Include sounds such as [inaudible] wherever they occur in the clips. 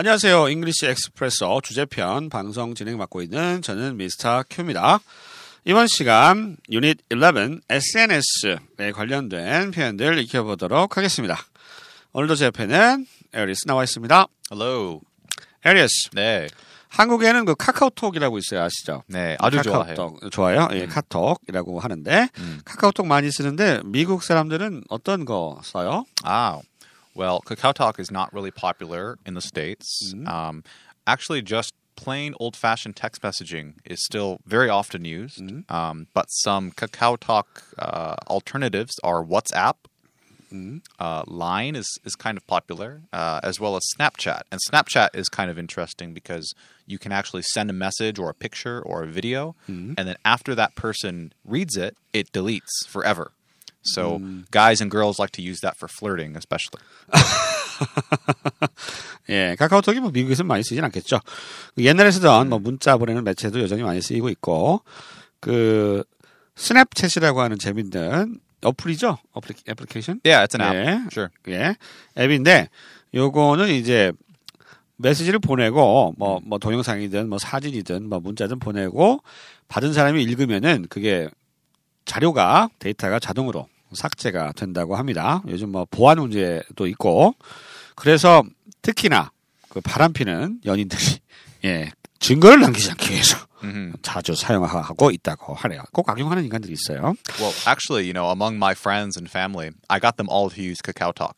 안녕하세요. English Expresso 주제편 방송 진행 맡고 있는 저는 Mr. Q입니다. 이번 시간 유닛 11 SNS에 관련된 표현들 익혀보도록 하겠습니다. 오늘도 제 옆에는 에리스 나와 있습니다. Hello. 에리스, 네. 한국에는 그 카카오톡이라고 있어요. 아시죠? 네. 아주 좋아해요. 카카오톡 좋아요. 예, 카톡이라고 하는데 음. 카카오톡 많이 쓰는데 미국 사람들은 어떤 거 써요? Ah. Well, Kakao Talk is not really popular in the States. Um, actually, just plain old fashioned text messaging is still very often used. Um, but some Kakao Talk uh, alternatives are WhatsApp. Uh, Line is, is kind of popular, uh, as well as Snapchat. And Snapchat is kind of interesting because you can actually send a message or a picture or a video, and then after that person reads it, it deletes forever. So guys and girls like to use that for flirting, especially. [laughs] 예, 카카오톡이 뭐 미국에서는 많이 쓰진 않겠죠. 옛날에 쓰던 뭐 문자 보내는 매체도 여전히 많이 쓰이고 있고, 그, Snapchat이라고 하는 재밌는 어플이죠? 어플리, 애플리케이션? Yeah, it's an app. 예. Sure. 예. 앱인데, 요거는 이제 메시지를 보내고, 뭐, 뭐 동영상이든 뭐 사진이든 뭐 문자든 보내고, 받은 사람이 읽으면은 그게 자료가, 데이터가 자동으로 삭제가 된다고 합니다. 요즘 뭐 보안 문제도 있고, 그래서 특히나 그 바람피는 연인들이, 예, 증거를 남기지 않기 위해서 hmm 자주 사용하고 있다고 하네요. 꼭 악용하는 인간들이 있어요. Well, actually, you know, among my friends and family, I got them all to use Kakao Talk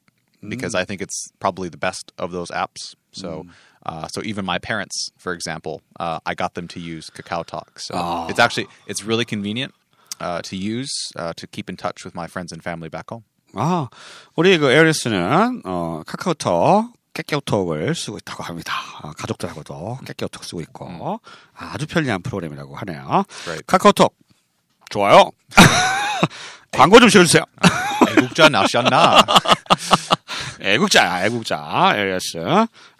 because I think it's probably the best of those apps. So, uh, so even my parents, for example, uh, I got them to use Kakao Talk. So Oh. it's actually it's really convenient uh, to use uh, to keep in touch with my friends and family back home. 아, 우리 그 에리스는 어, 카카오톡, 깨깨오톡을 쓰고 있다고 합니다. 아, 가족들하고도 깨깨오톡 쓰고 있고 아주 편리한 프로그램이라고 하네요. Right. 카카오톡 좋아요. [laughs] 광고 좀 지어주세요. 애국자 나셨나? [laughs] 애국자, 애국자, 에리스.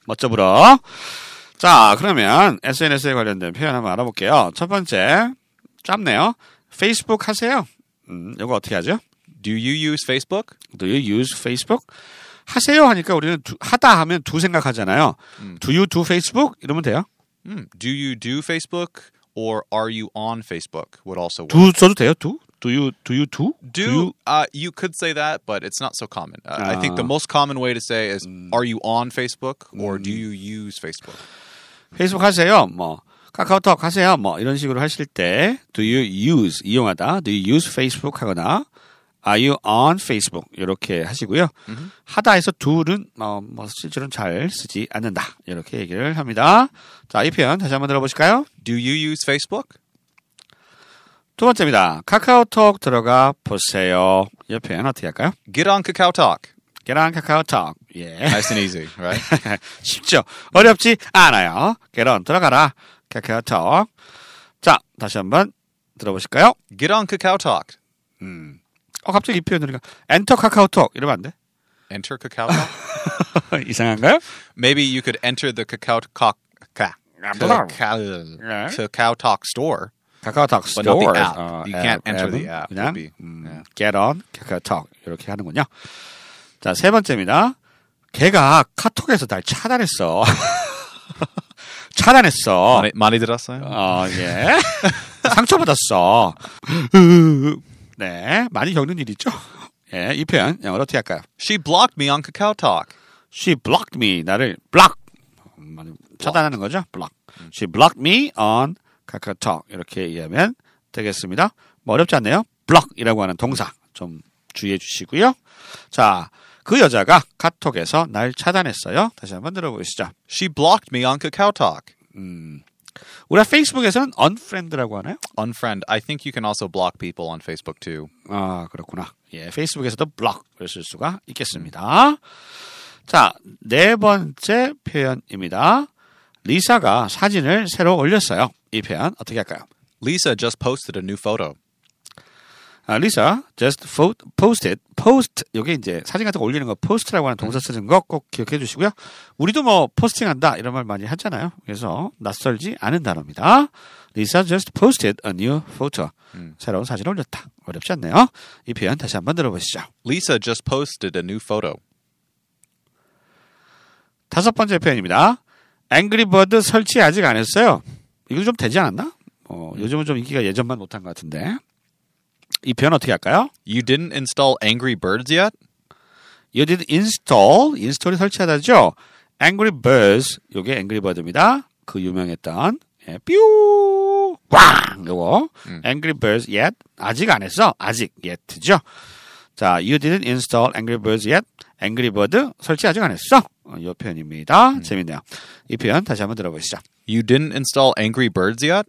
멋져 불어. 자, 그러면 SNS에 관련된 표현 한번 알아볼게요. 첫 번째, 짧네요. 페이스북 하세요. 음, 이거 어떻게 하죠? Do you use Facebook? Do you use Facebook? 하세요 하니까 우리는 두- 하다 하면 두 생각하잖아요. Do you do Facebook? 이러면 돼요. Hmm. Do you do Facebook or are you on Facebook? Would also work. do 써도 돼요. do? Do you do you do? Do, you uh, you could say that, but it's not so common. Uh, I think the Ah. most common way to say is, "Are you on Facebook or do you use Facebook?" 페이스북 하세요? 뭐 카카오톡 하세요? 뭐 이런 식으로 하실 때 do you use 이용하다 do you use Facebook 하거나 are you on Facebook 이렇게 하시고요. 하다 해서 do는 어, 뭐 실제로는 잘 쓰지 않는다 이렇게 얘기를 합니다. 자, 이 표현 다시 한번 들어보실까요? Do you use Facebook? 두 번째입니다. 카카오톡 들어가 보세요. 이 표현 어떻게 할까요? Get on Kakao Talk. 계란 카카오톡. 예. Nice and easy, right? [laughs] 쉽죠. 어렵지 않아요. 계란 들어가라. 카카오 톡. 자, 다시 한번 들어보실까요? Get on Kakao Talk. 어, 갑자기 이 표현 들으니까 엔터 카카오 톡 이러면 안 돼? Enter Kakao Talk. 이상한가요? Maybe you could enter the Kakao Talk. 몰라. Kakao. Kakao Talk store. 카카오톡 But not the app. 어, You can't enter 앱은 the app. 그냥 be- 음, yeah. get on 카카오 톡 이렇게 하는군요. 자, 세 번째입니다. 걔가 카톡에서 날 차단했어. 차단했어. 많이, 많이 들었어요? 어, 예. [laughs] 상처받았어. 네, 많이 겪는 일이죠. 예, 이 표현 영어로 어떻게 할까요? She blocked me on Kakao Talk. She blocked me. 나를 block. 차단하는 거죠. block. She blocked me on 카카오톡. 이렇게 이해하면 되겠습니다. 뭐 어렵지 않네요. block이라고 하는 동사 좀 주의해 주시고요. 자, 그 여자가 카톡에서 날 차단했어요. 다시 한번 들어보시죠. She blocked me on Kakao Talk. 우리가 페이스북에서는 unfriend라고 하나요? Unfriend. I think you can also block people on Facebook too. 아, 그렇구나. 예, 페이스북에서도 블럭을 쓸 수가 있겠습니다. 자, 네 번째 표현입니다. 리사가 사진을 새로 올렸어요. 이 표현 어떻게 할까요? Lisa just posted a new photo. 아, 리사 just fo- posted post 요게 이제 사진 같은 거 올리는 거 post라고 하는 동사 쓰는 거 꼭 기억해 주시고요. 우리도 뭐 포스팅한다 이런 말 많이 하잖아요. 그래서 낯설지 않은 단어입니다. Lisa just posted a new photo. 새로운 사진을 올렸다. 어렵지 않네요. 이 표현 다시 한번 들어보시죠. Lisa just posted a new photo. 다섯 번째 표현입니다. 앵그리버드 설치 아직 안 했어요. 이거 좀 되지 않았나? 어, 요즘은 좀 인기가 예전만 못한 것 같은데. 이 표현 어떻게 할까요? You didn't install Angry Birds yet? You did install, 인스톨이 설치하다죠. Angry Birds, 요게 Angry Bird입니다. 그 유명했던 예, 뾰, 꽝, 요거 Angry Birds yet 아직 안 했어. 아직 yet죠. 자, you didn't install Angry Birds yet. Angry Bird 설치 아직 안 했어. 어, 이 표현입니다. 재밌네요. 이 표현 다시 한번 들어보시죠. You didn't install Angry Birds yet?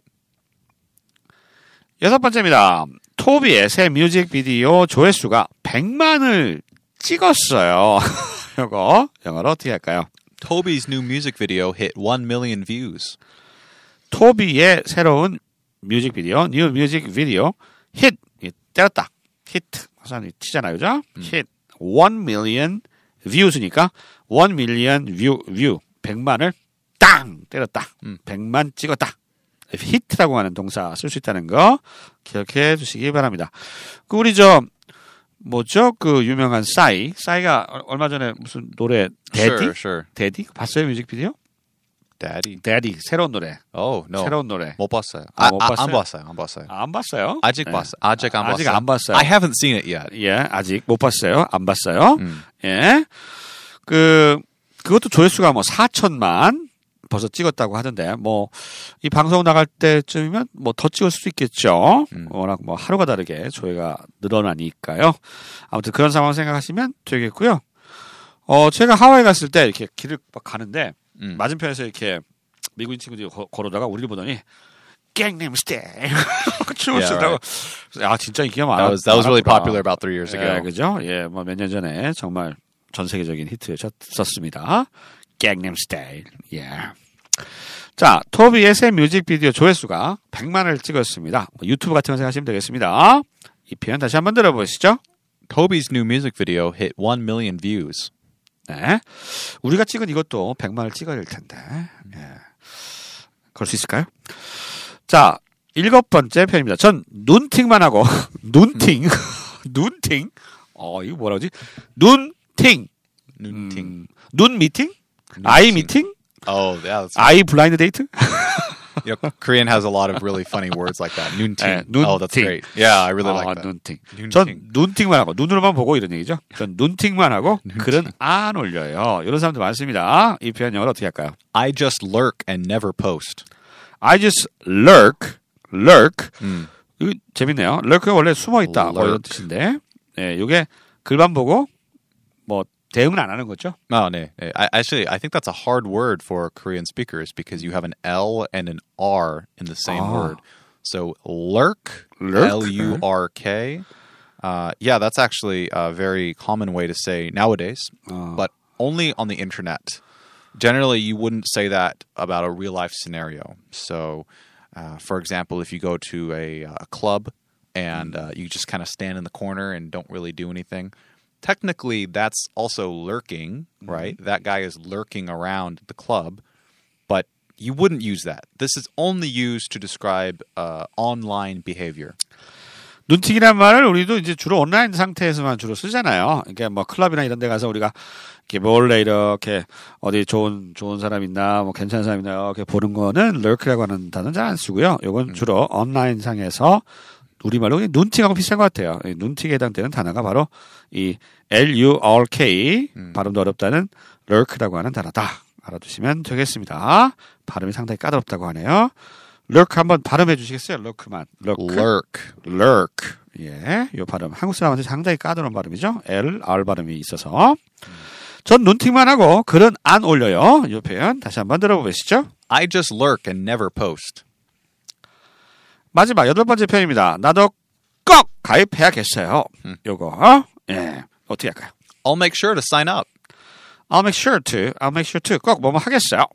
여섯 번째입니다. 토비의 새 뮤직비디오 조회수가 100만을 찍었어요. [laughs] 요거 영어로 어떻게 할까요? Toby's new music video hit 1 million views. 토비의 새로운 뮤직비디오, new music video hit 이, 때렸다. 히트 사람이 치잖아요, 그죠? 히트 1 million views니까 1 million view view 100만을 땅 때렸다. 100만 찍었다. hit라고 하는 동사 쓸 수 있다는 거 기억해 주시기 바랍니다. 그 우리 저 뭐죠? 그 유명한 싸이 싸이가 얼- 얼마 전에 무슨 노래 Daddy Sure, sure. Daddy 봤어요 뮤직비디오? Daddy. 데디 새로운 노래 Oh, no. 새로운 노래 못 봤어요. 아, 아, 못 아, 봤어요? 안 봤어요. 안 봤어요. 안 봤어요? 아직 네. 봤어요. 아직 안 아직 봤어요. 안 봤어요. I haven't seen it yet. 예, 아직 못 봤어요. 안 봤어요. 음. 예. 그, 그것도 조회수가 뭐 4천만 벌써 찍었다고 하던데, 뭐, 이 방송 나갈 때쯤이면 뭐 더 찍을 수도 있겠죠. 음. 워낙 뭐 하루가 다르게 조회가 늘어나니까요. 아무튼 그런 상황 생각하시면 되겠고요. 어, 제가 하와이 갔을 때 이렇게 길을 막 가는데, 음. 맞은편에서 이렇게 미국인 친구들이 거- 걸어다가 우리를 보더니, 스테이 [laughs] 춤을 Yeah, 춘다고. 아, 진짜 인기가 많아. That was that was really popular about three years 예, ago. 그죠? 예, 뭐 몇 년 전에 정말 전 세계적인 히트였었습니다. 갱님 스타일. 예. 자, 토비의 새 뮤직비디오 조회수가 100만을 찍었습니다. 뭐 유튜브 같은 거 생각하시면 되겠습니다. 이 표현 다시 한번 들어보시죠. Toby's new music video hit 1 million views. 네. 우리가 찍은 이것도 100만을 찍어야 될 텐데. 예. 그럴 수 있을까요? 자, 일곱 번째 편입니다. 전 눈팅만 하고, [laughs] 눈팅, [laughs] 눈팅, 어, 이거 뭐라 그러지? 눈팅, 눈팅. 음, 눈 미팅? Eye meeting? Oh, yeah. Eye blind date? you know, Korean has a lot of really funny words like that. Nunting. Eh, oh, that's great. Yeah, I really 아, like that. 눈팅. 눈팅. 전 눈팅만 하고, 눈으로만 보고 이런 얘기죠. 전 눈팅만 하고, 글은 안 올려요. 이런 사람들 많습니다. 이 표현 영어로 어떻게 할까요? I just lurk and never post. I just lurk, lurk. 음. 이거 재밌네요. lurk가 원래 숨어 있다 뭐 이런 lurk. 뜻인데, 예, 이게 글만 보고 뭐 대응은 안 하는 거죠. Oh, no. I, actually, I think that's a hard word for Korean speakers because you have an L and an R in the same Ah. word. So lurk, Lurk? L U R K. Uh, yeah, that's actually a very common way to say nowadays, Ah. but only on the internet. Generally, you wouldn't say that about a real life scenario. So, uh, for example, if you go to a, a club and uh, you just kind of stand in the corner and don't really do anything, technically that's also lurking, right? That guy is lurking around the club, but you wouldn't use that. This is only used to describe uh, online behavior. 눈팅이란 말을 우리도 이제 주로 온라인 상태에서만 주로 쓰잖아요. 그러니까 뭐 클럽이나 이런 데 가서 우리가 이렇게 몰래 이렇게 어디 좋은 좋은 사람 있나 뭐 괜찮은 사람 있나 이렇게 보는 거는 lurk라고 하는 단어는 잘안 쓰고요. 요건 주로 온라인 상에서 우리말로 그냥 눈팅하고 비슷한 것 같아요. 이 눈팅에 해당되는 단어가 바로 이 L-U-R-K 발음도 어렵다는 lurk라고 하는 단어다. 알아두시면 되겠습니다. 발음이 상당히 까다롭다고 하네요. lurk 한번 발음해 주시겠어요? lurk만. lurk. Lurk. lurk. 예, 요 발음. 한국 사람한테 상당히 까다로운 발음이죠. L, R 발음이 있어서. 전 눈팅만 하고 글은 안 올려요. 요 표현 다시 한번 들어보시죠. I just lurk and never post. 마지막 여덟 번째 표현입니다. 나도 꼭 가입해야겠어요. 요거, 예, 어떻게 할까요? I'll make sure to sign up. I'll make sure to, I'll make sure to, 꼭 뭐뭐 하겠어요.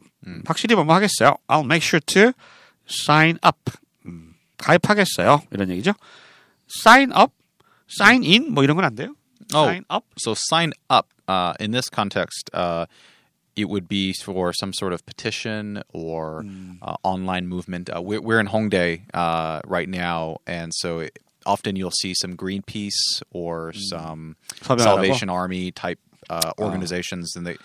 확실히 뭐뭐 하겠어요. I'll make sure to sign up. 음, 가입하겠어요. 이런 얘기죠. sign up, sign in, 뭐 이런 건 안 돼요? Oh. sign up. So sign up uh, in this context, uh, it would be for some sort of petition or mm. uh, online movement. Uh, we're, we're, in Hongdae uh, right now, and so it, often you'll see some Greenpeace or mm. some Salvation Army type uh, ah. organizations, and they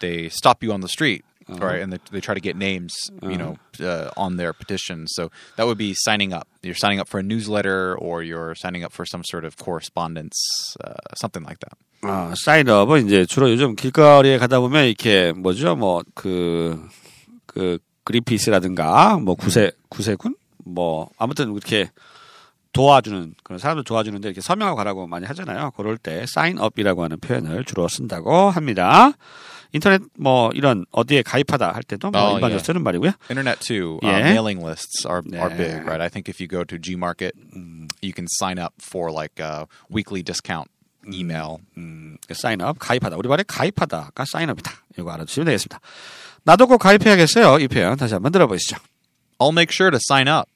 they stop you on the street. uh. Right, and they, they, try to get names, uh. you know, uh-huh. uh, on their petition. So that would be signing up. You're signing up for a newsletter, or you're signing up for some sort of correspondence, uh, something like that. 어, 사인업은 이제 주로 요즘 길거리에 가다 보면 이렇게 뭐죠? 뭐그그 그린피스라든가 뭐 구세 구세군 뭐 아무튼 이렇게 도와주는 그런 사람들 도와주는데 이렇게 서명하고 가라고 많이 하잖아요. 그럴 때 사인업이라고 하는 표현을 주로 쓴다고 합니다. 인터넷 뭐 이런 어디에 가입하다 할 때도 뭐 어, 일반적으로 예. 쓰는 말이고요. Internet too. Uh, Yeah. mailing lists are are Yeah. big, right? I think if you go to Gmarket, you can sign up for like a weekly discount email. 사인업 가입하다 우리 말에 가입하다가 사인업이다. 이거 알아두시면 되겠습니다. 나도 꼭 가입해야겠어요. 이 표현 다시 한번 들어보시죠. I'll make sure to sign up.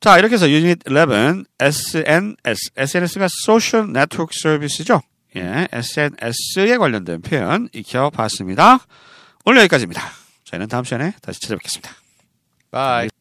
자, 이렇게 해서 유닛 11 SNS, SNS가 Social Network Service죠. 예, SNS에 관련된 표현 익혀봤습니다. 오늘 여기까지입니다. 저희는 다음 시간에 다시 찾아뵙겠습니다. Bye.